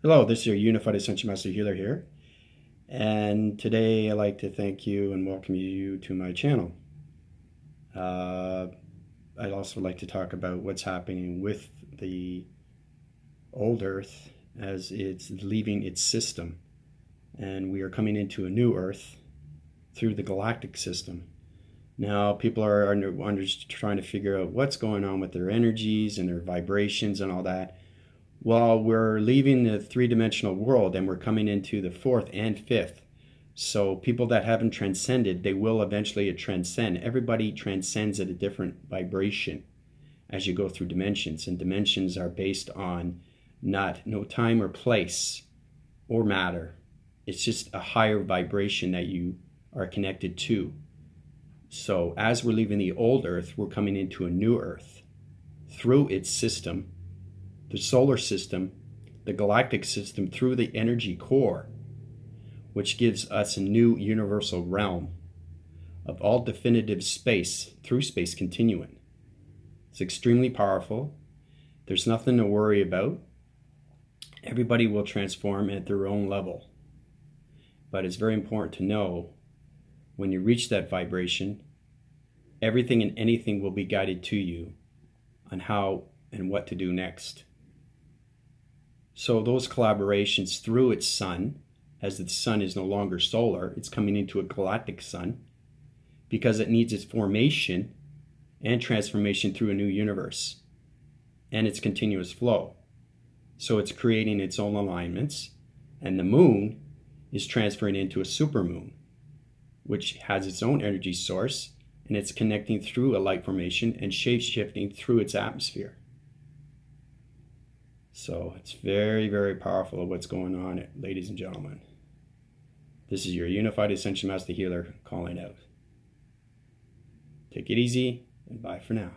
Hello, this is your Unified Ascension Master Healer here. And today I'd like to thank you and welcome you to my channel. Uh, I'd also like to talk about what's happening with the old Earth as it's leaving its system. And we are coming into a new Earth through the galactic system. Now, people are under, under, trying to figure out what's going on with their energies and their vibrations and all that well, we're leaving the three dimensional world and we're coming into the fourth and fifth. So, people that haven't transcended, they will eventually transcend. Everybody transcends at a different vibration as you go through dimensions, and dimensions are based on not no time or place or matter. It's just a higher vibration that you are connected to. So, as we're leaving the old earth, we're coming into a new earth through its system the solar system, the galactic system through the energy core, which gives us a new universal realm of all definitive space through space continuum. It's extremely powerful. There's nothing to worry about. Everybody will transform at their own level. But it's very important to know when you reach that vibration, everything and anything will be guided to you on how and what to do next. So those collaborations through its sun, as the sun is no longer solar, it's coming into a galactic sun because it needs its formation and transformation through a new universe and its continuous flow. So it's creating its own alignments, and the moon is transferring into a supermoon, which has its own energy source and it's connecting through a light formation and shape shifting through its atmosphere. So it's very, very powerful what's going on, ladies and gentlemen. This is your Unified Ascension Master Healer calling out. Take it easy and bye for now.